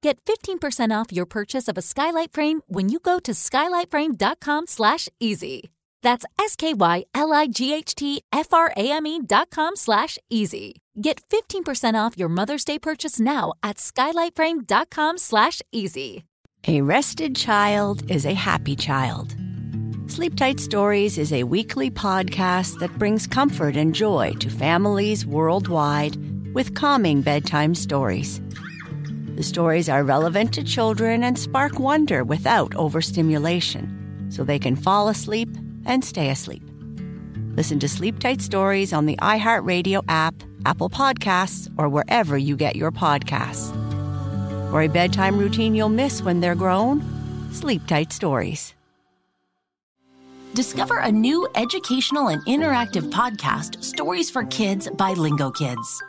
Get 15% off your purchase of a skylight frame when you go to skylightframe.com slash easy. That's S-K-Y-L-I-G-H-T-F-R-A-M-E dot com slash easy. Get 15% off your Mother's Day purchase now at skylightframe.com slash easy. A rested child is a happy child. Sleep Tight Stories is a weekly podcast that brings comfort and joy to families worldwide with calming bedtime stories. The stories are relevant to children and spark wonder without overstimulation, so they can fall asleep and stay asleep. Listen to Sleep Tight Stories on the iHeartRadio app, Apple Podcasts, or wherever you get your podcasts. For a bedtime routine you'll miss when they're grown, Sleep Tight Stories. Discover a new educational and interactive podcast, Stories for Kids by Lingo Kids.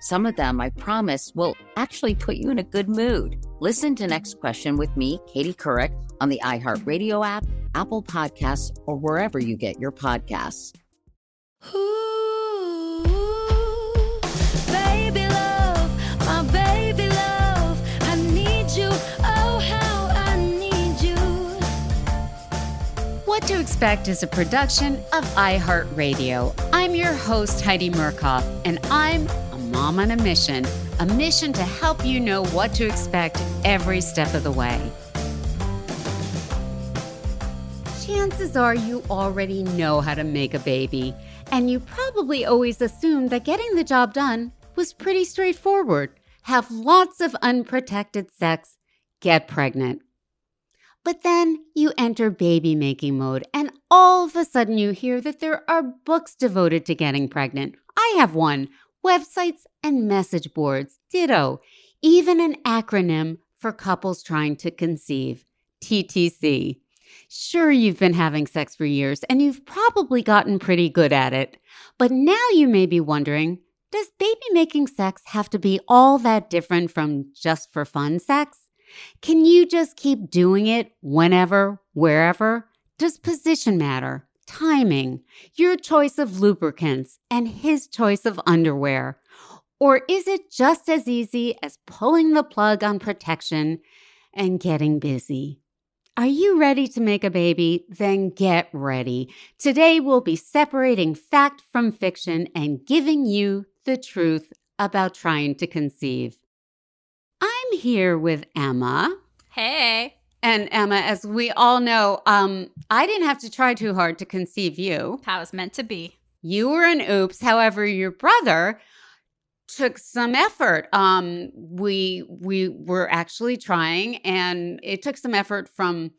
some of them, I promise, will actually put you in a good mood. Listen to Next Question with me, Katie Couric, on the iHeartRadio app, Apple Podcasts, or wherever you get your podcasts. Ooh, baby love, my baby love, I need you. Oh, how I need you. What to Expect is a production of iHeartRadio. I'm your host, Heidi Murkoff, and I'm mom on a mission, a mission to help you know what to expect every step of the way. Chances are you already know how to make a baby, and you probably always assumed that getting the job done was pretty straightforward. Have lots of unprotected sex, get pregnant. But then you enter baby making mode, and all of a sudden you hear that there are books devoted to getting pregnant. I have one websites, and message boards. Ditto. Even an acronym for couples trying to conceive TTC. Sure, you've been having sex for years and you've probably gotten pretty good at it. But now you may be wondering does baby making sex have to be all that different from just for fun sex? Can you just keep doing it whenever, wherever? Does position matter? Timing, your choice of lubricants, and his choice of underwear? Or is it just as easy as pulling the plug on protection and getting busy? Are you ready to make a baby? Then get ready. Today we'll be separating fact from fiction and giving you the truth about trying to conceive. I'm here with Emma. Hey. And Emma, as we all know, um, I didn't have to try too hard to conceive you. How it's meant to be. You were an oops. However, your brother took some effort. Um, we we were actually trying, and it took some effort from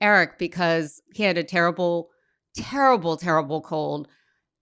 Eric because he had a terrible, terrible, terrible cold,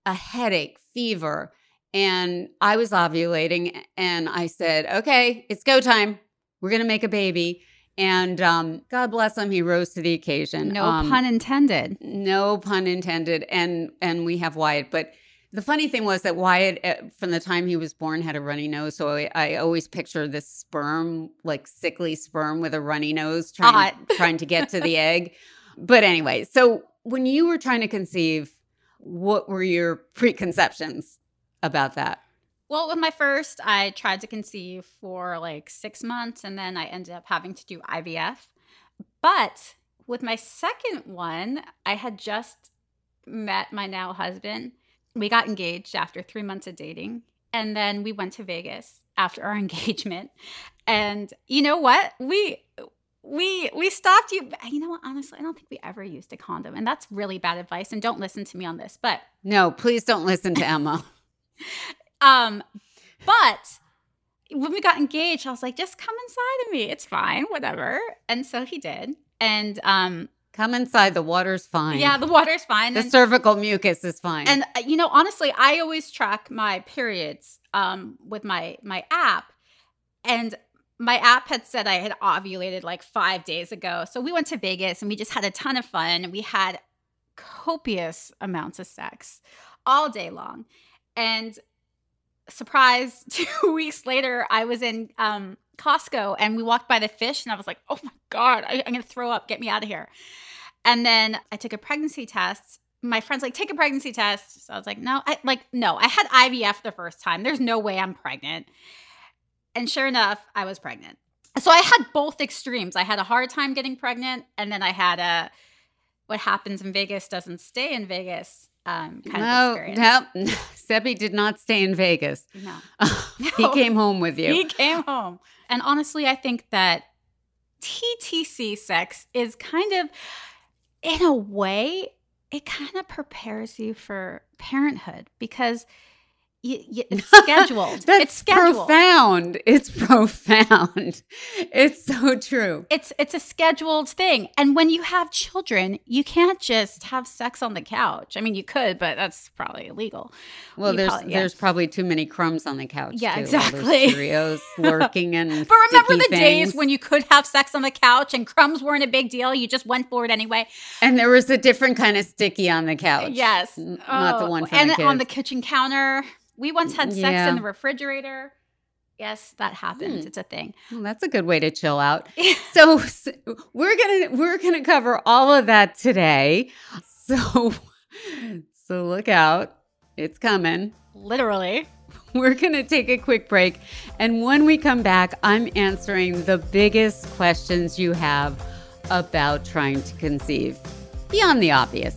a headache, fever, and I was ovulating, and I said, "Okay, it's go time. We're gonna make a baby." And um, God bless him, he rose to the occasion. No Um, pun intended. no pun intended. And and we have Wyatt, but the funny thing was that Wyatt, uh, from the time he was born, had a runny nose. So I, I always picture this sperm, like sickly sperm with a runny nose, trying trying to get to the egg. But anyway, so when you were trying to conceive, what were your preconceptions about that? Well, with my first, I tried to conceive for like six months and then I ended up having to do IVF. But with my second one, I had just met my now husband. We got engaged after three months of dating. And then we went to Vegas after our engagement. And you know what? We we we stopped you. You know what? Honestly, I don't think we ever used a condom. And that's really bad advice. And don't listen to me on this. But No, please don't listen to Emma. um, but when we got engaged, I was like, just come inside of me. It's fine, whatever. And so he did. And um, Come inside. The water's fine. yeah, the water's fine. the and, cervical mucus is fine. and uh, you know, honestly, I always track my periods um with my my app, and my app had said I had ovulated like five days ago. So we went to Vegas and we just had a ton of fun. We had copious amounts of sex all day long, and surprise, two weeks later, I was in um Costco and we walked by the fish and I was like, oh my God, I, I'm gonna throw up, get me out of here. And then I took a pregnancy test. My friend's like, take a pregnancy test. So I was like, no, I like, no, I had IVF the first time. There's no way I'm pregnant. And sure enough, I was pregnant. So I had both extremes. I had a hard time getting pregnant, and then I had a what happens in Vegas doesn't stay in Vegas um, kind no, of experience. no, Seppi did not stay in Vegas. No. he No. came home with you. He came home. And honestly, I think that TTC sex is kind of, in a way, it kind of prepares you for parenthood because you, you, it's scheduled. That's it's scheduled. profound. It's profound. It's so true. It's it's a scheduled thing. And when you have children, you can't just have sex on the couch. I mean, you could, but that's probably illegal. Well, You there's probably- yeah. there's probably too many crumbs on the couch. Yeah, too. Exactly. Cheerios lurking and. But remember the sticky days when you could have sex on the couch and crumbs weren't a big deal. You just went for it anyway. and there was a different kind of sticky on the couch. Yes. N- not the oh, one. for and the on the kitchen counter. We once had sex Yeah. in the refrigerator. Yes, that happens. Hmm. It's a thing. Well, that's a good way to chill out. so s- we're gonna we're gonna cover all of that today. So so look out, it's coming. Literally. We're gonna take a quick break, and when we come back, I'm answering the biggest questions you have about trying to conceive beyond the obvious.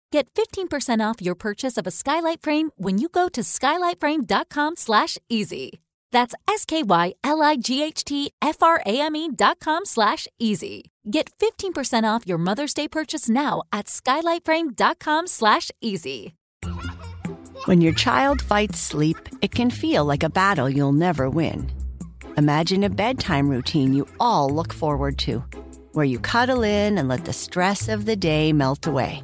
get 15% off your purchase of a Skylight Frame when you go to skylightframe.com slash easy. That's S-K-Y-L-I-G-H-T-F-R-A-M-E dot com slash easy. Get 15% off your Mother's Day purchase now at skylightframe.com slash easy. When your child fights sleep, it can feel like a battle you'll never win. Imagine a bedtime routine you all look forward to, where you cuddle in and let the stress of the day melt away.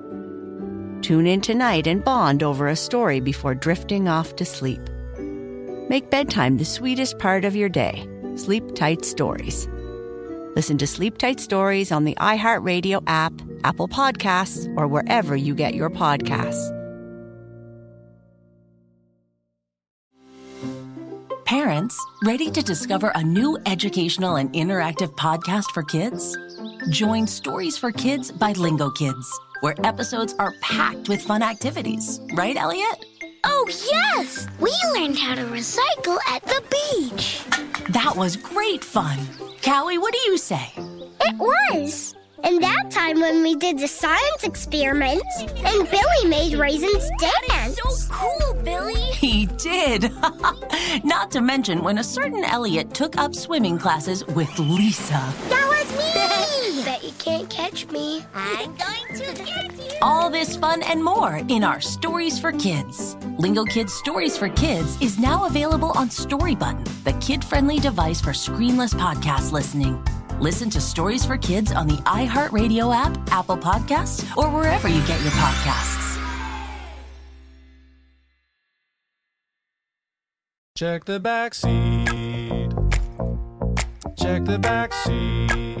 Tune in tonight and bond over a story before drifting off to sleep. Make bedtime the sweetest part of your day. Sleep Tight Stories. Listen to Sleep Tight Stories on the iHeartRadio app, Apple Podcasts, or wherever you get your podcasts. Parents, ready to discover a new educational and interactive podcast for kids? Join Stories for Kids by Lingo Kids, where episodes are packed with fun activities. Right, Elliot? Oh, yes! We learned how to recycle at the beach. That was great fun. Callie, what do you say? It was. And that time when we did the science experiments and Billy made raisins dance. So cool, Billy. He did. Not to mention when a certain Elliot took up swimming classes with Lisa. That was me. Bet you can't catch me. I'm going to get you. All this fun and more in our Stories for Kids. Lingo Kids Stories for Kids is now available on Story Button, the kid-friendly device for screenless podcast listening. Listen to Stories for Kids on the iHeartRadio app, Apple Podcasts, or wherever you get your podcasts. Check the back seat. Check the back seat.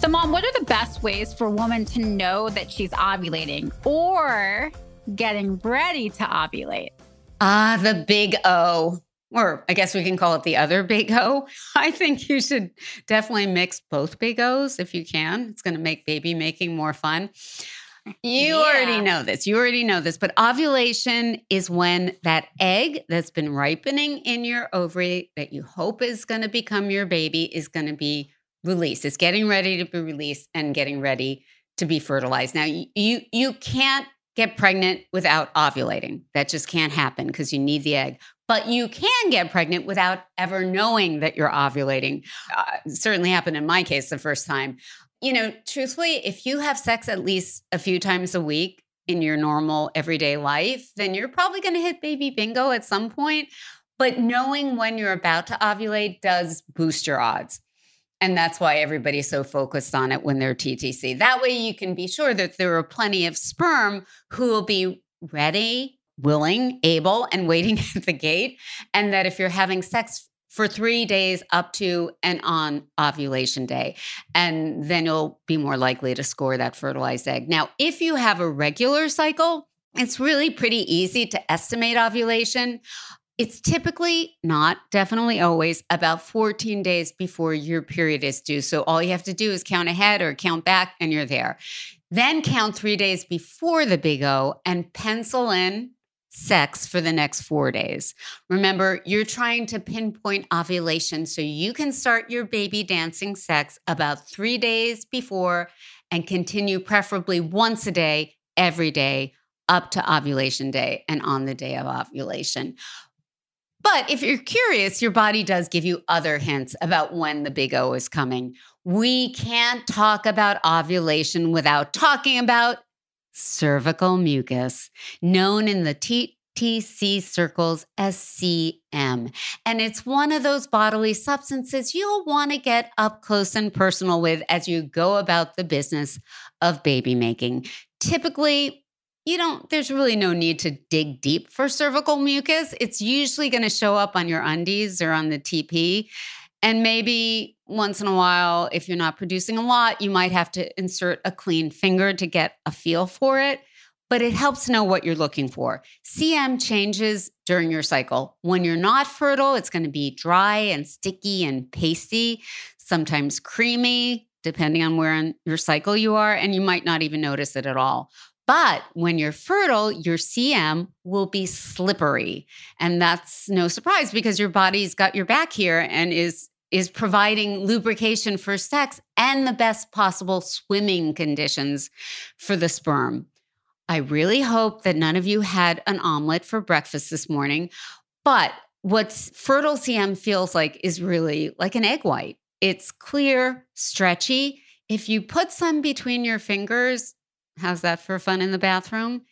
So, mom, what are the best ways for a woman to know that she's ovulating or getting ready to ovulate? Ah, the big O. Or I guess we can call it the other big O. I think you should definitely mix both big O's if you can. It's going to make baby making more fun. You Yeah. already know this. You already know this. But ovulation is when that egg that's been ripening in your ovary that you hope is going to become your baby is going to be released. It's getting ready to be released and getting ready to be fertilized. Now, you you, you can't get pregnant without ovulating. That just can't happen because you need the egg. But you can get pregnant without ever knowing that you're ovulating. Uh, certainly happened in my case the first time. You know, truthfully, if you have sex at least a few times a week in your normal everyday life, then you're probably going to hit baby bingo at some point. But knowing when you're about to ovulate does boost your odds. And that's why everybody's so focused on it when they're TTC. That way you can be sure that there are plenty of sperm who will be ready, willing, able, and waiting at the gate. And that if you're having sex for three days up to and on ovulation day, and then you'll be more likely to score that fertilized egg. Now, if you have a regular cycle, it's really pretty easy to estimate ovulation. It's typically not, definitely always, about 14 days before your period is due. So all you have to do is count ahead or count back, and you're there. Then count three days before the big O and pencil in sex for the next four days. Remember, you're trying to pinpoint ovulation so you can start your baby dancing sex about three days before and continue preferably once a day, every day, up to ovulation day and on the day of ovulation. But if you're curious, your body does give you other hints about when the big O is coming. We can't talk about ovulation without talking about cervical mucus, known in the TTC circles as CM. And it's one of those bodily substances you'll want to get up close and personal with as you go about the business of baby making. Typically, you don't, there's really no need to dig deep for cervical mucus. It's usually going to show up on your undies or on the TP. And maybe once in a while, if you're not producing a lot, you might have to insert a clean finger to get a feel for it. But it helps know what you're looking for. CM changes during your cycle. When you're not fertile, it's going to be dry and sticky and pasty, sometimes creamy, depending on where in your cycle you are. And you might not even notice it at all. But when you're fertile, your CM will be slippery. And that's no surprise because your body's got your back here and is is providing lubrication for sex and the best possible swimming conditions for the sperm. I really hope that none of you had an omelet for breakfast this morning. But what's fertile CM feels like is really like an egg white. It's clear, stretchy. If you put some between your fingers, how's that for fun in the bathroom?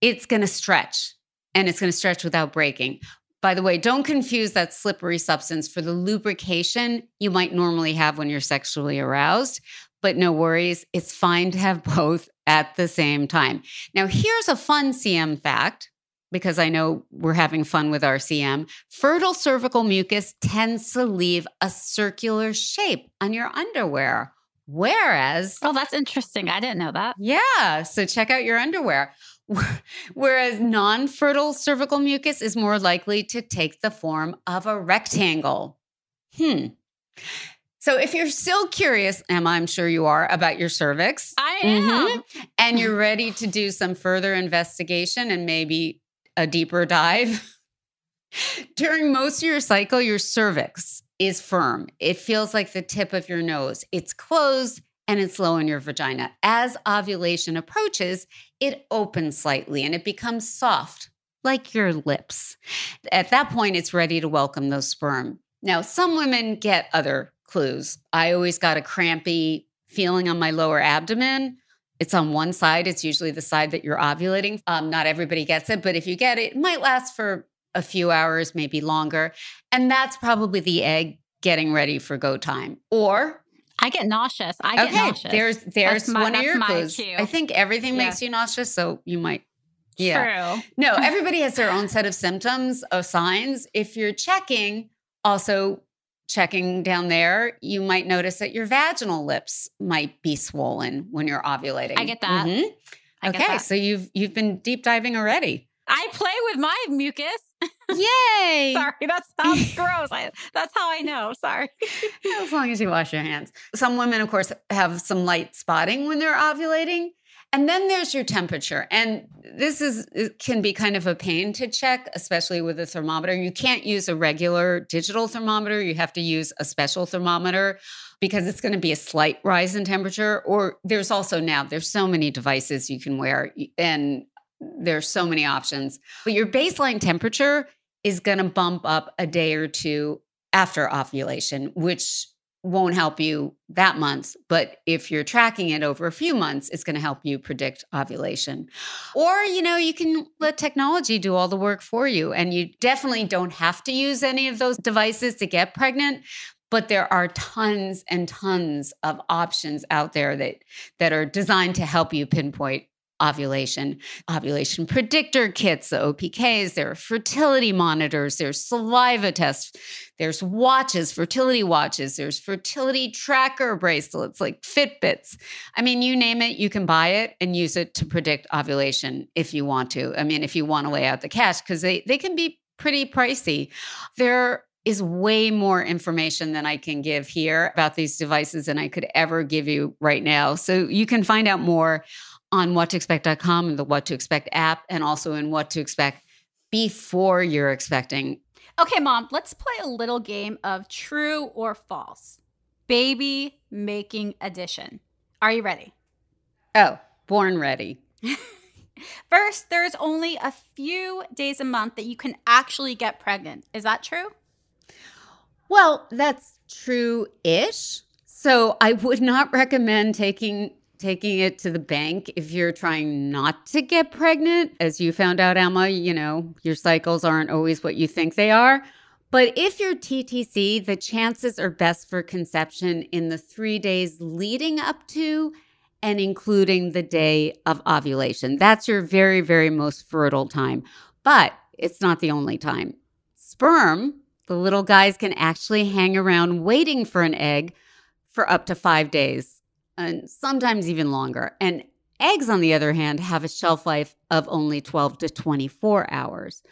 It's going to stretch and it's going to stretch without breaking. By the way, don't confuse that slippery substance for the lubrication you might normally have when you're sexually aroused. But no worries, it's fine to have both at the same time. Now, here's a fun CM fact because I know we're having fun with our CM. Fertile cervical mucus tends to leave a circular shape on your underwear. Whereas, oh, that's interesting. I didn't know that. Yeah. So check out your underwear. Whereas non fertile cervical mucus is more likely to take the form of a rectangle. Hmm. So if you're still curious, Emma, I'm sure you are about your cervix. I am. Mm-hmm, and you're ready to do some further investigation and maybe a deeper dive. During most of your cycle, your cervix is firm. It feels like the tip of your nose. It's closed and it's low in your vagina. As ovulation approaches, it opens slightly and it becomes soft, like your lips. At that point, it's ready to welcome those sperm. Now, some women get other clues. I always got a crampy feeling on my lower abdomen. It's on one side, it's usually the side that you're ovulating. Um, not everybody gets it, but if you get it, it might last for a few hours, maybe longer. And that's probably the egg getting ready for go time. Or I get nauseous. I get okay, nauseous. There's there's my, one of your clues. Cue. I think everything Yeah. makes you nauseous, so you might. Yeah. True. No, everybody has their own set of symptoms of signs. If you're checking, also checking down there, you might notice that your vaginal lips might be swollen when you're ovulating. I get that. Mhm. I get okay, that. so you've you've been deep diving already. I play with my mucus. Yay! Sorry, that sounds gross. I, that's how I know. Sorry. as long as you wash your hands. Some women, of course, have some light spotting when they're ovulating. And then there's your temperature. And this is it can be kind of a pain to check, especially with a thermometer. You can't use a regular digital thermometer. You have to use a special thermometer because it's going to be a slight rise in temperature. Or there's also now there's so many devices you can wear and there's so many options. But your baseline temperature is going to bump up a day or two after ovulation, which won't help you that month. But if you're tracking it over a few months, it's going to help you predict ovulation. Or, you know, you can let technology do all the work for you. And you definitely don't have to use any of those devices to get pregnant. But there are tons and tons of options out there that, that are designed to help you pinpoint ovulation, ovulation predictor kits, the OPKs, there are fertility monitors, there's saliva tests, there's watches, fertility watches, there's fertility tracker bracelets like Fitbits. I mean, you name it, you can buy it and use it to predict ovulation if you want to. I mean, if you want to lay out the cash, because they, they can be pretty pricey. There is way more information than I can give here about these devices than I could ever give you right now. So you can find out more on whattoexpect.com and the What to Expect app, and also in What to Expect before you're expecting. Okay, mom, let's play a little game of true or false. Baby making addition. Are you ready? Oh, born ready. First, there's only a few days a month that you can actually get pregnant. Is that true? Well, that's true ish. So I would not recommend taking taking it to the bank if you're trying not to get pregnant. As you found out, Emma, you know, your cycles aren't always what you think they are. But if you're TTC, the chances are best for conception in the three days leading up to and including the day of ovulation. That's your very, very most fertile time. But it's not the only time. Sperm, the little guys can actually hang around waiting for an egg for up to five days and sometimes even longer. And eggs, on the other hand, have a shelf life of only 12 to 24 hours.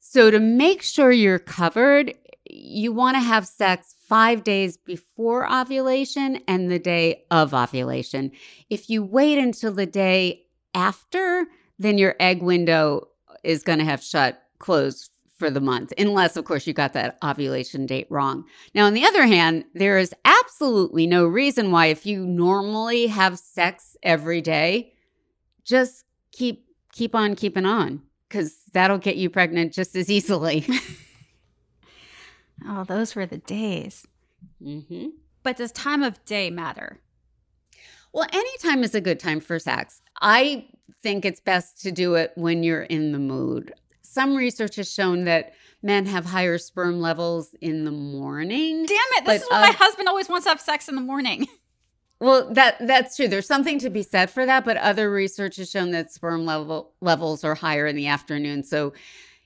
So, to make sure you're covered, you want to have sex five days before ovulation and the day of ovulation. If you wait until the day after, then your egg window is going to have shut closed for the month, unless, of course, you got that ovulation date wrong. Now, on the other hand, there is absolutely no reason why, if you normally have sex every day, just keep keep on keeping on because that'll get you pregnant just as easily. Oh, those were the days. mm-hmm. But does time of day matter? Well, any time is a good time for sex. I think it's best to do it when you're in the mood. Some research has shown that men have higher sperm levels in the morning. Damn it! This is what my uh, husband always wants to have sex in the morning. Well, that that's true. There's something to be said for that, but other research has shown that sperm level levels are higher in the afternoon. So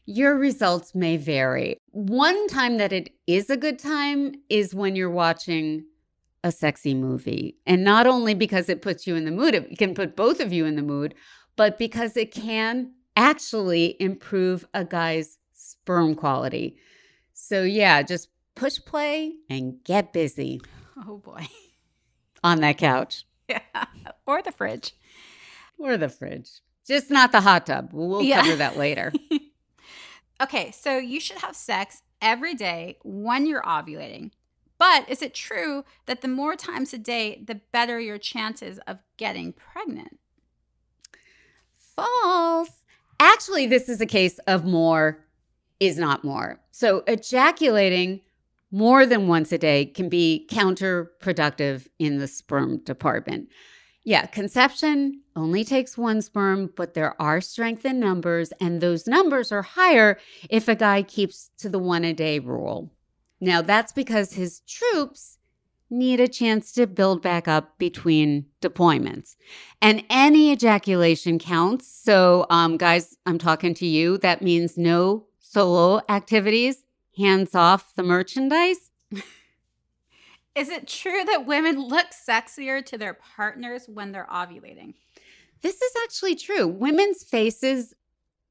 your results may vary. One time that it is a good time is when you're watching a sexy movie. And not only because it puts you in the mood, it can put both of you in the mood, but because it can actually improve a guy's sperm quality. So yeah, just push play and get busy Oh boy. on that couch. Yeah. Or the fridge. Or the fridge. Just not the hot tub. We'll Yeah. cover that later. Okay, so you should have sex every day when you're ovulating. But is it true that the more times a day, the better your chances of getting pregnant? False. Actually, this is a case of more is not more. So, ejaculating more than once a day can be counterproductive in the sperm department. Yeah, conception only takes one sperm, but there are strength in numbers, and those numbers are higher if a guy keeps to the one a day rule. Now, that's because his troops need a chance to build back up between deployments. And any ejaculation counts. So, um, guys, I'm talking to you. That means no solo activities, hands off the merchandise. Is it true that women look sexier to their partners when they're ovulating? This is actually true. Women's faces,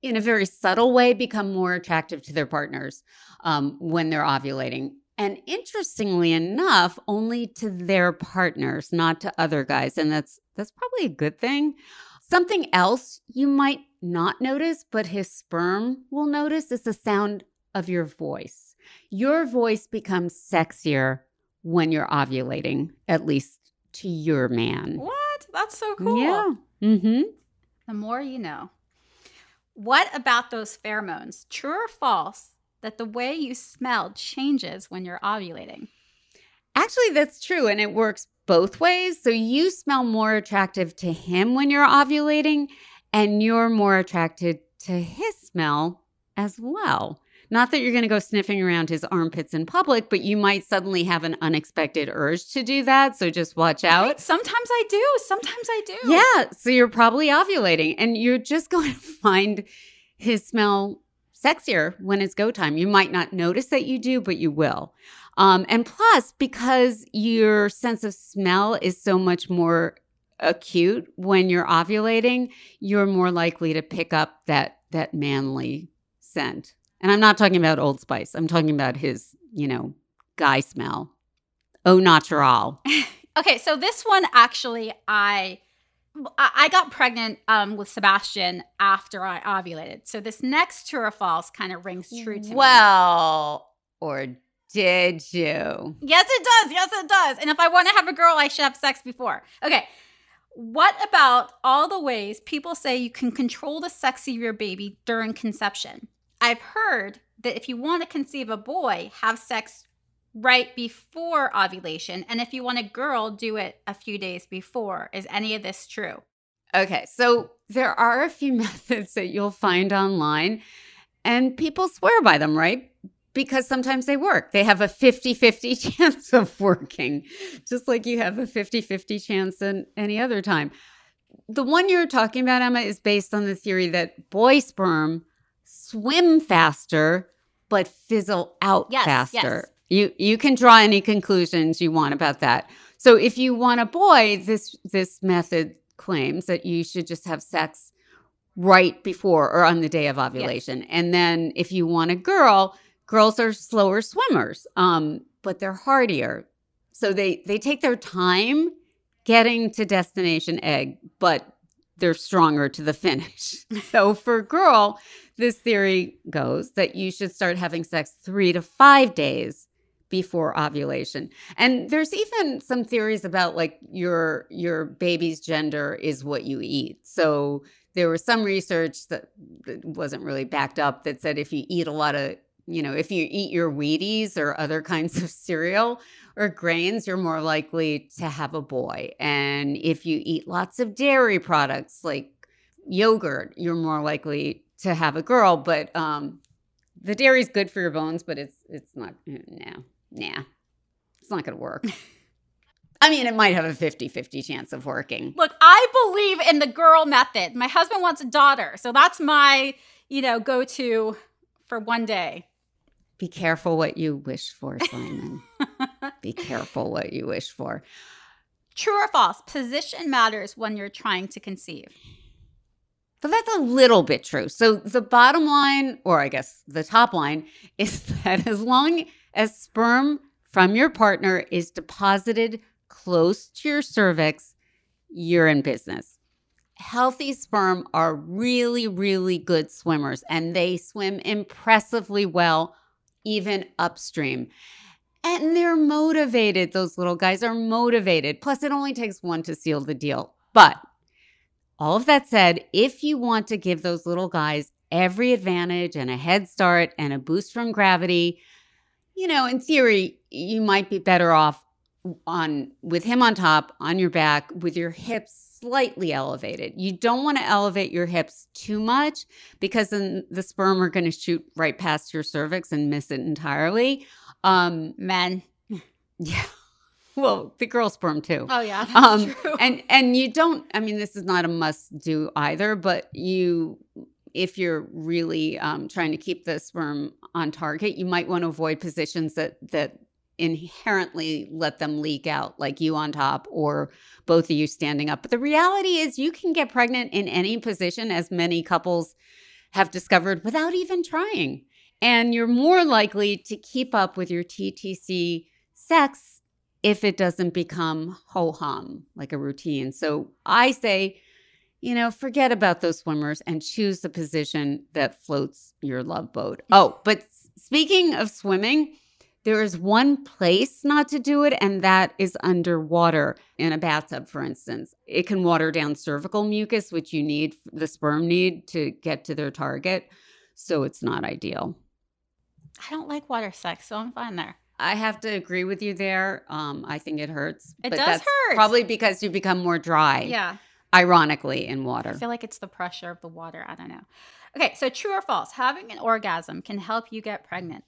in a very subtle way, become more attractive to their partners um, when they're ovulating. And interestingly enough, only to their partners, not to other guys. And that's that's probably a good thing. Something else you might not notice, but his sperm will notice is the sound of your voice. Your voice becomes sexier when you're ovulating, at least to your man. What? That's so cool. Yeah. Mm-hmm. The more you know. What about those pheromones? True or false that the way you smell changes when you're ovulating? Actually, that's true. And it works both ways. So you smell more attractive to him when you're ovulating, and you're more attracted to his smell as well. Not that you're going to go sniffing around his armpits in public, but you might suddenly have an unexpected urge to do that. So just watch out. Sometimes I do. Sometimes I do. Yeah. So you're probably ovulating and you're just going to find his smell sexier when it's go time. You might not notice that you do, but you will. Um, and plus, because your sense of smell is so much more acute when you're ovulating, you're more likely to pick up that that manly scent. And I'm not talking about Old Spice. I'm talking about his, you know, guy smell. Oh, natural. Okay, so this one actually, I I I got pregnant um, with Sebastian after I ovulated. So this next true or false kind of rings true to me. Well, or did you? Yes, it does. Yes, it does. And if I want to have a girl, I should have sex before. Okay. What about all the ways people say you can control the sex of your baby during conception? I've heard that if you want to conceive a boy, have sex right before ovulation. And if you want a girl, do it a few days before. Is any of this true? Okay, so there are a few methods that you'll find online, and people swear by them, right? Because sometimes they work. They have a 50 50 chance of working, just like you have a 50 50 chance in any other time. The one you're talking about, Emma, is based on the theory that boy sperm swim faster but fizzle out Yes, faster. yes. You you can draw any conclusions you want about that. So if you want a boy, this this method claims that you should just have sex right before or on the day of ovulation. And then if you want a girl, girls are slower swimmers, um, but they're hardier. So they they take their time getting to destination egg, but they're stronger to the finish. so for a girl, this theory goes that you should start having sex 3 to 5 days before ovulation. And there's even some theories about like your your baby's gender is what you eat. So there was some research that, that wasn't really backed up that said if you eat a lot of, you know, if you eat your Wheaties or other kinds of cereal or grains, you're more likely to have a boy. And if you eat lots of dairy products like yogurt, you're more likely to have a girl. But um, the dairy's good for your bones, but it's it's not. No, nah, it's not going to work. I mean, it might have a 50 50 chance of working. Look, I believe in the girl method. My husband wants a daughter. So that's my, you know, go to for one day. Be careful what you wish for, Simon. Be careful what you wish for. True or false? Position matters when you're trying to conceive. But that's a little bit true. So the bottom line, or I guess the top line, is that as long as sperm from your partner is deposited close to your cervix, you're in business. Healthy sperm are really, really good swimmers and they swim impressively well, even upstream. And they're motivated. Those little guys are motivated. Plus, it only takes one to seal the deal. But all of that said, if you want to give those little guys every advantage and a head start and a boost from gravity, you know, in theory, you might be better off on with him on top on your back with your hips slightly elevated. You don't want to elevate your hips too much because then the sperm are going to shoot right past your cervix and miss it entirely. Um Men. yeah. Well, the girl sperm too. Oh yeah, Um true. and and you don't I mean this is not a must do either, but you if you're really um, trying to keep the sperm on target, you might want to avoid positions that that inherently let them leak out, like you on top or both of you standing up. But the reality is, you can get pregnant in any position, as many couples have discovered without even trying. And you're more likely to keep up with your TTC sex if it doesn't become ho hum, like a routine. So I say, you know, forget about those swimmers and choose the position that floats your love boat. Oh, but speaking of swimming, there is one place not to do it, and that is underwater in a bathtub, for instance. It can water down cervical mucus, which you need, the sperm need to get to their target. So it's not ideal. I don't like water sex, so I'm fine there. I have to agree with you there. Um, I think it hurts. It but does that's hurt. Probably because you become more dry. Yeah. Ironically, in water. I feel like it's the pressure of the water. I don't know. Okay, so true or false? Having an orgasm can help you get pregnant.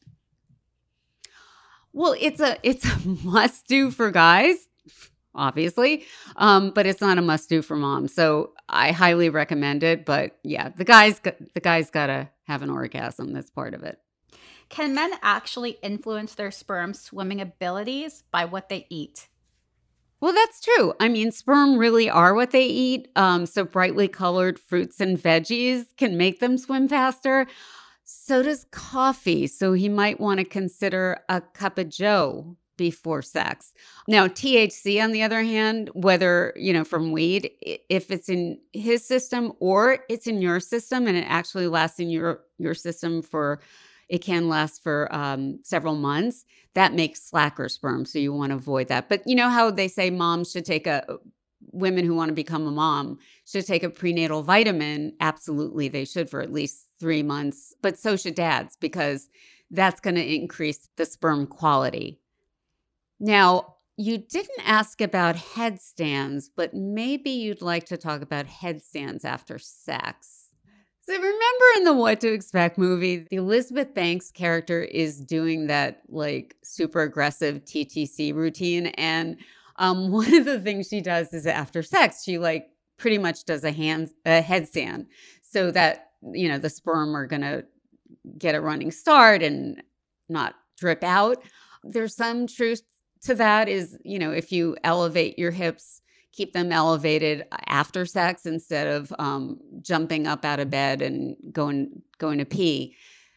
Well, it's a it's a must do for guys, obviously, um, but it's not a must do for moms. So I highly recommend it. But yeah, the guys the guys gotta have an orgasm. That's part of it. Can men actually influence their sperm swimming abilities by what they eat? Well, that's true. I mean, sperm really are what they eat. Um, so brightly colored fruits and veggies can make them swim faster. So does coffee. So he might want to consider a cup of Joe before sex. Now, THC, on the other hand, whether, you know, from weed, if it's in his system or it's in your system and it actually lasts in your your system for it can last for um, several months. That makes slacker sperm, so you want to avoid that. But you know how they say moms should take a women who want to become a mom should take a prenatal vitamin. Absolutely, they should for at least three months. But so should dads because that's going to increase the sperm quality. Now, you didn't ask about headstands, but maybe you'd like to talk about headstands after sex. So remember in the What to Expect movie, the Elizabeth Banks character is doing that like super aggressive TTC routine. And um, one of the things she does is after sex, she like pretty much does a hand a headstand so that you know the sperm are gonna get a running start and not drip out. There's some truth to that is, you know, if you elevate your hips keep them elevated after sex instead of um, jumping up out of bed and going going to pee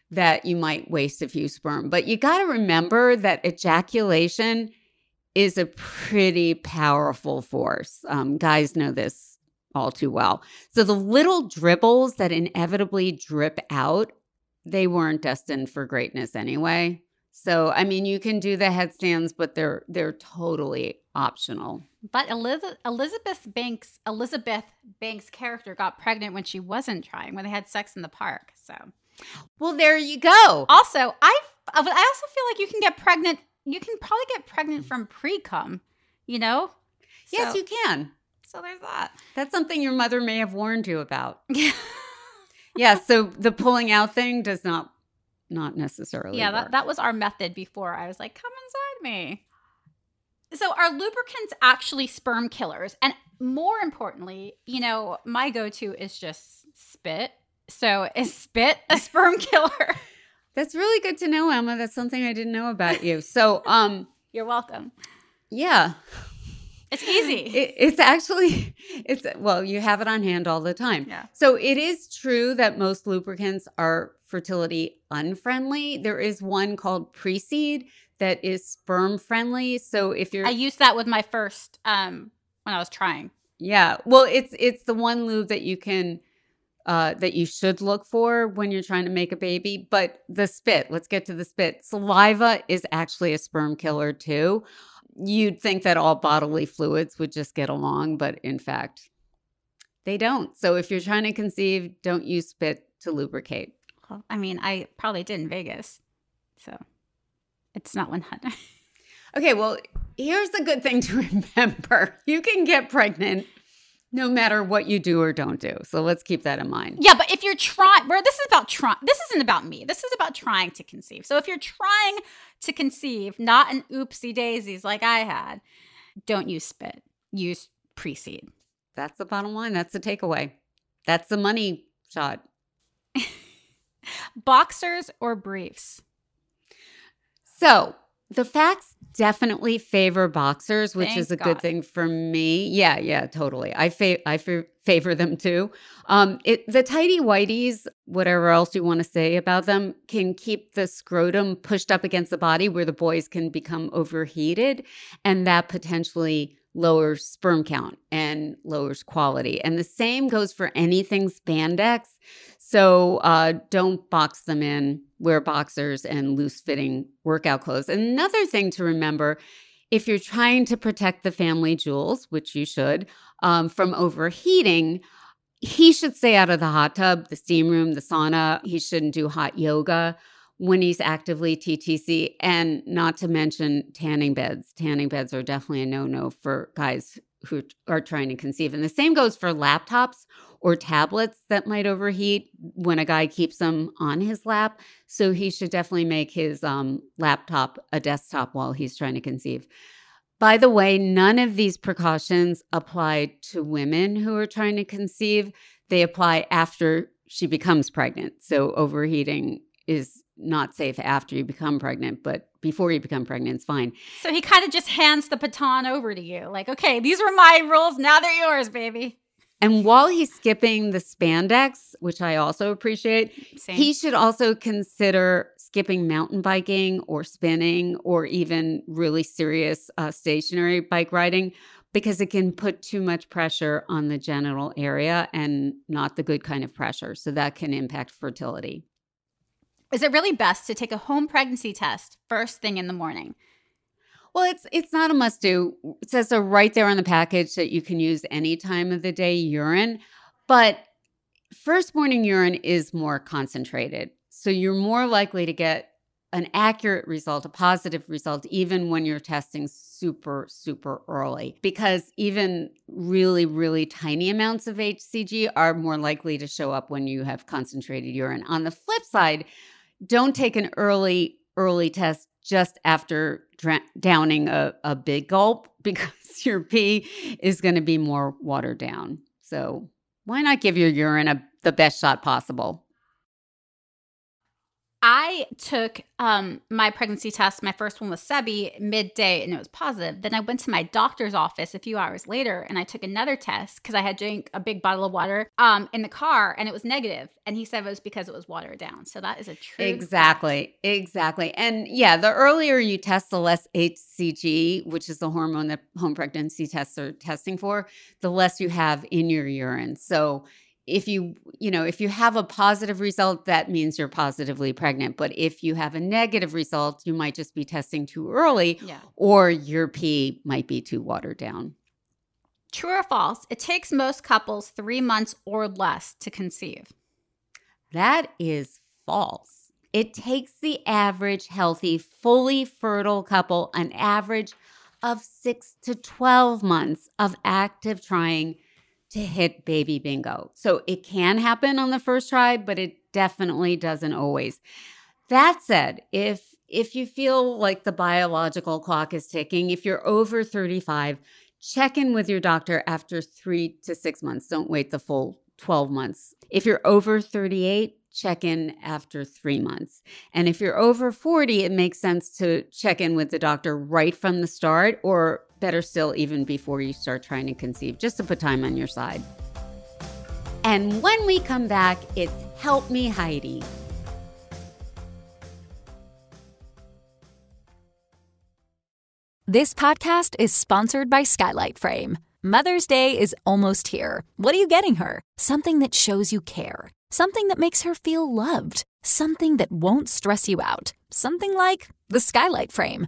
that you might waste a few sperm. But you got to remember that ejaculation is a pretty powerful force. Um, guys know this all too well. So the little dribbles that inevitably drip out they weren't destined for greatness anyway. So i mean you can do the headstands but they're they're totally optional. But Elizabeth, Elizabeth Banks Elizabeth Banks' character got pregnant when she wasn't trying when they had sex in the park. So, well, there you go. Also, I I also feel like you can get pregnant. You can probably get pregnant from pre cum. You know. Yes, you can. So there's that. That's something your mother may have warned you about. yeah, so the pulling out thing does not not necessarily yeah, work. that, that was our method before. I was like, come inside me. So, are lubricants actually sperm killers? And more importantly, you know, my go to is just spit. So, is spit a sperm killer? That's really good to know, Emma. That's something I didn't know about you. So, um, You're welcome. yeah, It's easy. it, it's actually it's well, you have it on hand all the time. Yeah. So it is true that most lubricants are fertility unfriendly. There is one called Pre-Seed that is sperm friendly. So if you're I used that with my first um when I was trying. Yeah. Well, it's it's the one lube that you can uh that you should look for when you're trying to make a baby, but the spit, let's get to the spit. Saliva is actually a sperm killer too. You'd think that all bodily fluids would just get along, but in fact, they don't. So if you're trying to conceive, don't use spit to lubricate. Well, I mean, I probably did in Vegas. So, it's not 100. Okay, well, here's the good thing to remember. You can get pregnant no matter what you do or don't do. So let's keep that in mind. Yeah, but if you're trying, where this is about trying, this isn't about me. This is about trying to conceive. So if you're trying to conceive, not an oopsie daisies like I had, don't use spit. Use pre-seed. That's the bottom line. That's the takeaway. That's the money shot. Boxers or briefs. So the facts definitely favor boxers, which Thank is a good thing for me. Yeah, yeah, totally. I fa- I fa- favor them too. Um, it the tidy whiteys, whatever else you want to say about them, can keep the scrotum pushed up against the body where the boys can become overheated, and that potentially lowers sperm count and lowers quality. And the same goes for anything spandex. So uh, don't box them in, wear boxers and loose fitting workout clothes. Another thing to remember if you're trying to protect the family jewels, which you should, um, from overheating, he should stay out of the hot tub, the steam room, the sauna. He shouldn't do hot yoga when he's actively TTC, and not to mention tanning beds. Tanning beds are definitely a no no for guys who are trying to conceive. And the same goes for laptops or tablets that might overheat when a guy keeps them on his lap. So he should definitely make his um, laptop a desktop while he's trying to conceive. By the way, none of these precautions apply to women who are trying to conceive. They apply after she becomes pregnant. So overheating is not safe after you become pregnant, but before you become pregnant, it's fine. So he kind of just hands the baton over to you. Like, okay, these were my rules. Now they're yours, baby. And while he's skipping the spandex, which I also appreciate, Same. he should also consider skipping mountain biking or spinning or even really serious uh, stationary bike riding because it can put too much pressure on the genital area and not the good kind of pressure. So that can impact fertility. Is it really best to take a home pregnancy test first thing in the morning? Well, it's it's not a must do. It says so right there on the package that you can use any time of the day urine, but first morning urine is more concentrated. So you're more likely to get an accurate result, a positive result, even when you're testing super, super early. Because even really, really tiny amounts of HCG are more likely to show up when you have concentrated urine. On the flip side, don't take an early, early test just after dra- downing a, a big gulp because your pee is going to be more watered down. So why not give your urine a, the best shot possible? I took um, my pregnancy test. My first one was Sebi midday, and it was positive. Then I went to my doctor's office a few hours later, and I took another test because I had drank a big bottle of water um, in the car, and it was negative. And he said it was because it was watered down. So that is a true Exactly. Exactly. And yeah, the earlier you test, the less HCG, which is the hormone that home pregnancy tests are testing for, the less you have in your urine. So if you you know if you have a positive result that means you're positively pregnant but if you have a negative result you might just be testing too early Yeah. or your pee might be too watered down True or false? It takes most couples three months or less to conceive. that is false it takes the average healthy fully fertile couple an average of 6 to 12 months of active trying to hit baby bingo. So it can happen on the first try, but it definitely doesn't always. That said, if if you feel like the biological clock is ticking, if you're over 35, check in with your doctor after 3 to 6 months. Don't wait the full 12 months. If you're over 38, check in after 3 months. And if you're over 40, it makes sense to check in with the doctor right from the start or better still, even before you start trying to conceive, just to put time on your side. And when we come back, it's Help Me Heidi. This podcast is sponsored by Skylight Frame. Mother's Day is almost here. What are you getting her? Something that shows you care. Something that makes her feel loved. Something that won't stress you out. Something like the Skylight Frame.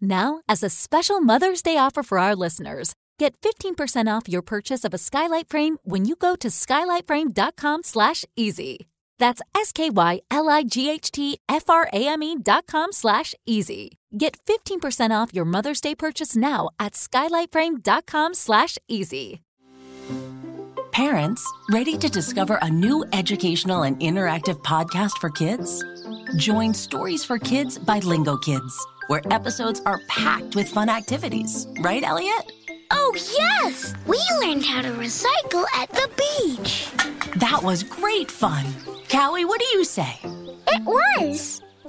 Now, as a special Mother's Day offer for our listeners, get 15% off your purchase of a skylight frame when you go to skylightframe.com slash easy. That's S-K-Y-L-I-G-H-T-F-R-A-M-E dot com slash easy. Get 15% off your Mother's Day purchase now at skylightframe.com slash easy. Parents, ready to discover a new educational and interactive podcast for kids? Join Stories for Kids by Lingo Kids, where episodes are packed with fun activities. Right, Elliot? Oh, yes! We learned how to recycle at the beach. That was great fun. Callie, what do you say? It was.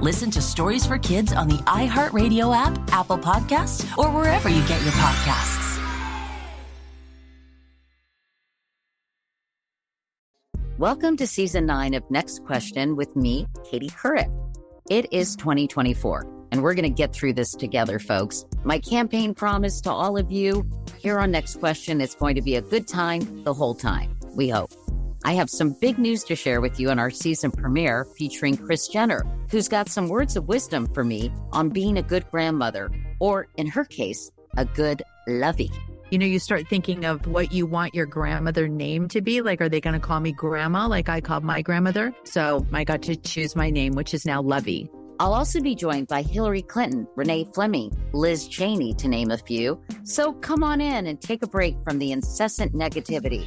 Listen to Stories for Kids on the iHeartRadio app, Apple Podcasts, or wherever you get your podcasts. Welcome to season nine of Next Question with me, Katie Couric. It is 2024, and we're going to get through this together, folks. My campaign promise to all of you here on Next Question is going to be a good time the whole time, we hope. I have some big news to share with you in our season premiere featuring Kris Jenner, who's got some words of wisdom for me on being a good grandmother, or in her case, a good lovey. You know, you start thinking of what you want your grandmother name to be. Like, are they going to call me grandma like I called my grandmother? So I got to choose my name, which is now Lovey. I'll also be joined by Hillary Clinton, Renee Fleming, Liz Cheney, to name a few. So come on in and take a break from the incessant negativity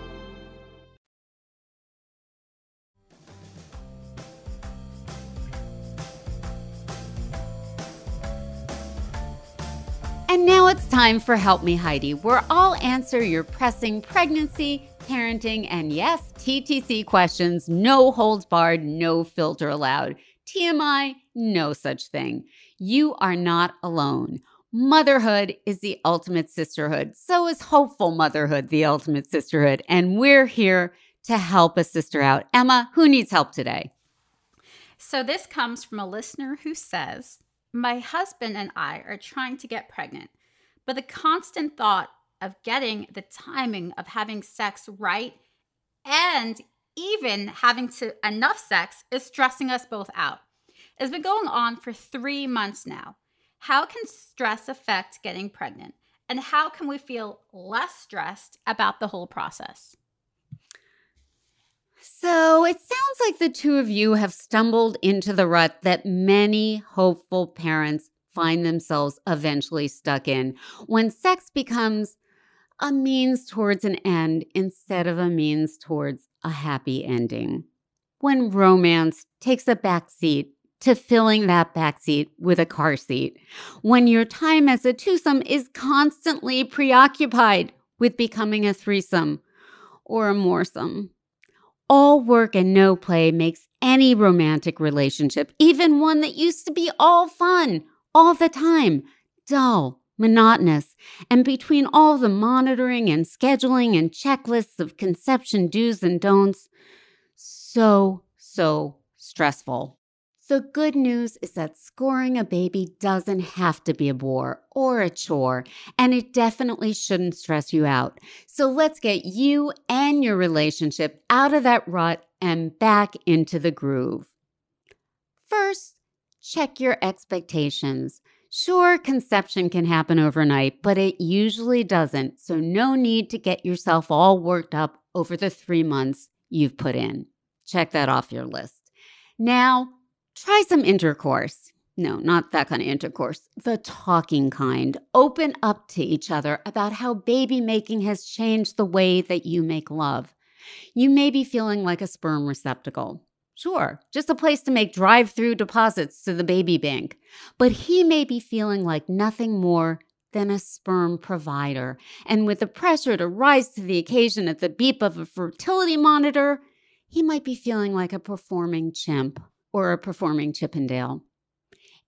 And now it's time for Help Me Heidi, where I'll answer your pressing pregnancy, parenting, and yes, TTC questions. No holds barred, no filter allowed. TMI, no such thing. You are not alone. Motherhood is the ultimate sisterhood. So is hopeful motherhood the ultimate sisterhood. And we're here to help a sister out. Emma, who needs help today? So this comes from a listener who says, My husband and I are trying to get pregnant, but the constant thought of getting the timing of having sex right and even having to enough sex is stressing us both out. It's been going on for three months now. How can stress affect getting pregnant? And how can we feel less stressed about the whole process? So it sounds like the two of you have stumbled into the rut that many hopeful parents find themselves eventually stuck in when sex becomes a means towards an end instead of a means towards a happy ending. When romance takes a backseat to filling that backseat with a car seat. When your time as a twosome is constantly preoccupied with becoming a threesome or a moresome. All work and no play makes any romantic relationship, even one that used to be all fun all the time, dull, monotonous. And between all the monitoring and scheduling and checklists of conception do's and don'ts, so, so stressful. The good news is that scoring a baby doesn't have to be a bore or a chore, and it definitely shouldn't stress you out. So let's get you and your relationship out of that rut and back into the groove. First, check your expectations. Sure, conception can happen overnight, but it usually doesn't, so no need to get yourself all worked up over the three months you've put in. Check that off your list. Now, Try some intercourse. No, not that kind of intercourse, the talking kind. Open up to each other about how baby making has changed the way that you make love. You may be feeling like a sperm receptacle. Sure, just a place to make drive through deposits to the baby bank. But he may be feeling like nothing more than a sperm provider. And with the pressure to rise to the occasion at the beep of a fertility monitor, he might be feeling like a performing chimp or a performing Chippendale.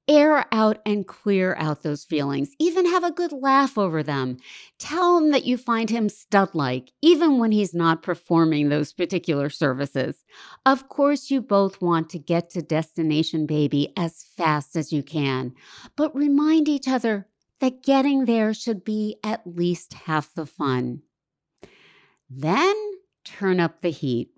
Air out and clear out those feelings. Even have a good laugh over them. Tell him that you find him stud like, even when he's not performing those particular services. Of course, you both want to get to Destination Baby as fast as you can, but remind each other that getting there should be at least half the fun. Then turn up the heat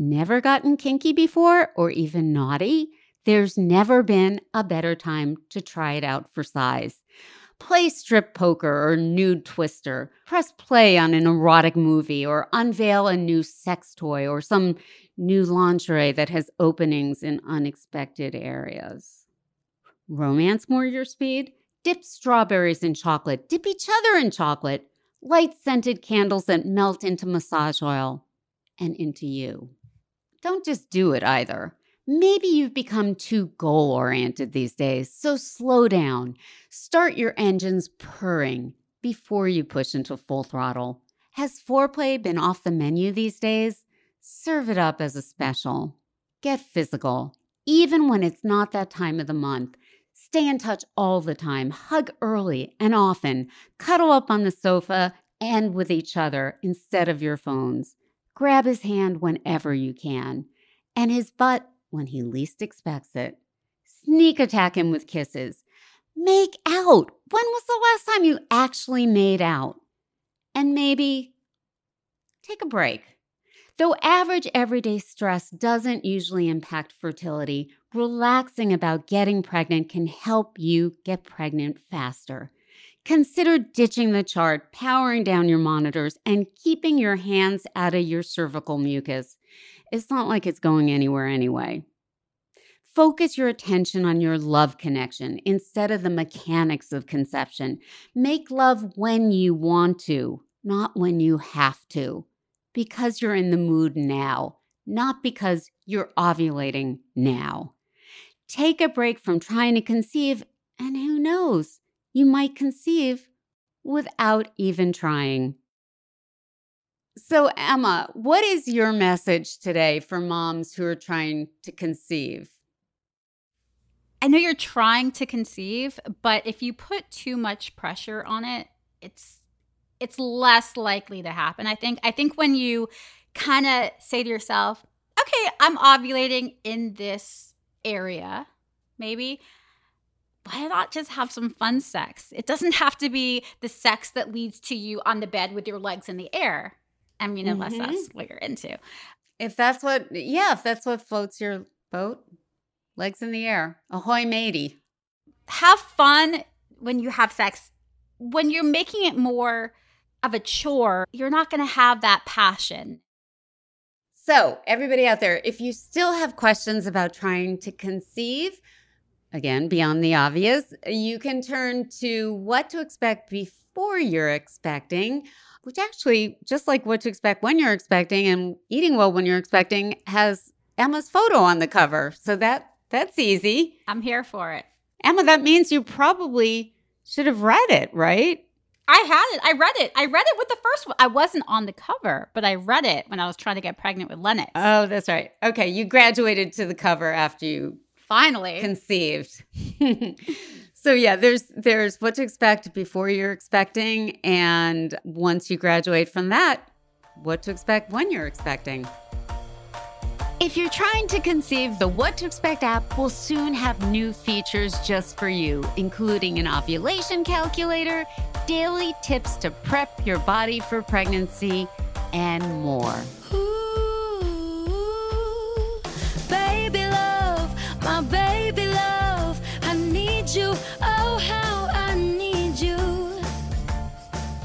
never gotten kinky before or even naughty, there's never been a better time to try it out for size. Play strip poker or nude twister. Press play on an erotic movie or unveil a new sex toy or some new lingerie that has openings in unexpected areas. Romance more your speed? Dip strawberries in chocolate. Dip each other in chocolate. Light scented candles that melt into massage oil and into you. Don't just do it either. Maybe you've become too goal oriented these days, so slow down. Start your engines purring before you push into full throttle. Has foreplay been off the menu these days? Serve it up as a special. Get physical, even when it's not that time of the month. Stay in touch all the time. Hug early and often. Cuddle up on the sofa and with each other instead of your phones. Grab his hand whenever you can, and his butt when he least expects it. Sneak attack him with kisses. Make out. When was the last time you actually made out? And maybe take a break. Though average everyday stress doesn't usually impact fertility, relaxing about getting pregnant can help you get pregnant faster. Consider ditching the chart, powering down your monitors, and keeping your hands out of your cervical mucus. It's not like it's going anywhere anyway. Focus your attention on your love connection instead of the mechanics of conception. Make love when you want to, not when you have to, because you're in the mood now, not because you're ovulating now. Take a break from trying to conceive, and who knows? You might conceive without even trying. So, Emma, what is your message today for moms who are trying to conceive? I know you're trying to conceive, but if you put too much pressure on it, it's it's less likely to happen. I think I think when you kind of say to yourself, "Okay, I'm ovulating in this area." Maybe why not just have some fun sex? It doesn't have to be the sex that leads to you on the bed with your legs in the air. I mean, unless Mhm. that's what you're into. If that's what, yeah, if that's what floats your boat, legs in the air, ahoy matey. Have fun when you have sex. When you're making it more of a chore, you're not going to have that passion. So, everybody out there, if you still have questions about trying to conceive, again, beyond the obvious, you can turn to what to expect before you're expecting, which actually, just like what to expect when you're expecting and eating well when you're expecting, has Emma's photo on the cover. So that that's easy. I'm here for it. Emma, that means you probably should have read it, right? I had it. I read it. I read it with the first one. I wasn't on the cover, but I read it when I was trying to get pregnant with Lennox. Oh, that's right. Okay, you graduated to the cover after you Finally. conceived. so yeah, there's there's what to expect before you're expecting and once you graduate from that, what to expect when you're expecting. If you're trying to conceive, the What to Expect app will soon have new features just for you, including an ovulation calculator, daily tips to prep your body for pregnancy, and more. You. Oh, how I need you.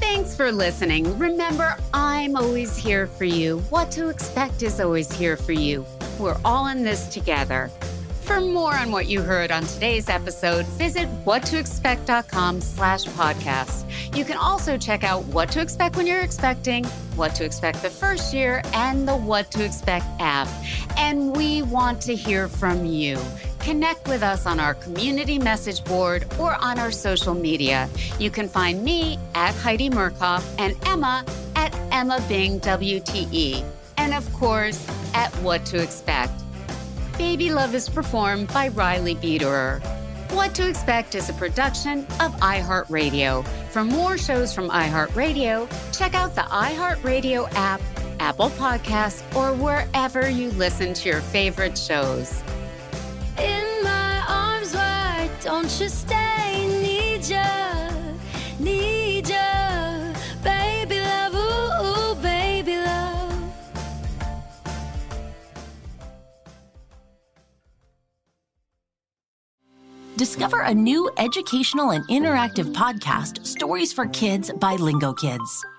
Thanks for listening. Remember, I'm always here for you. What to Expect is always here for you. We're all in this together. For more on what you heard on today's episode, visit whattoexpect.com slash podcast. You can also check out what to expect when you're expecting, what to expect the first year, and the What to Expect app. And we want to hear from you. Connect with us on our community message board or on our social media. You can find me at Heidi Murkoff and Emma at Emma Bing WTE. And of course, at What to Expect. Baby Love is performed by Riley Biederer. What to Expect is a production of iHeartRadio. For more shows from iHeartRadio, check out the iHeartRadio app, Apple Podcasts, or wherever you listen to your favorite shows. Don't you stay? Need ya, need ya, baby love, ooh, ooh, baby love. Discover a new educational and interactive podcast, Stories for Kids by Lingo Kids.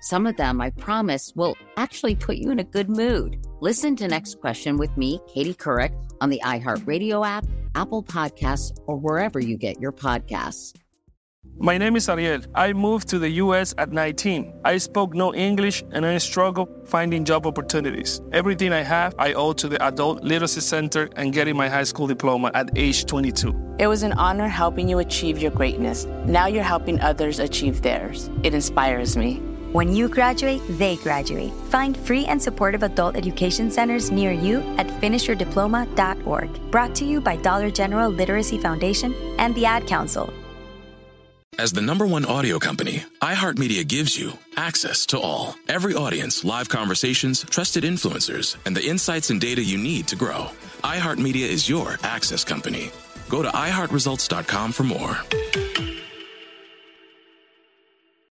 Some of them, I promise, will actually put you in a good mood. Listen to Next Question with me, Katie Couric, on the iHeartRadio app, Apple Podcasts, or wherever you get your podcasts. My name is Ariel. I moved to the US at 19. I spoke no English and I struggled finding job opportunities. Everything I have, I owe to the Adult Literacy Center and getting my high school diploma at age 22. It was an honor helping you achieve your greatness. Now you're helping others achieve theirs. It inspires me. When you graduate, they graduate. Find free and supportive adult education centers near you at finishyourdiploma.org. Brought to you by Dollar General Literacy Foundation and the Ad Council. As the number one audio company, iHeartMedia gives you access to all. Every audience, live conversations, trusted influencers, and the insights and data you need to grow. iHeartMedia is your access company. Go to iHeartResults.com for more.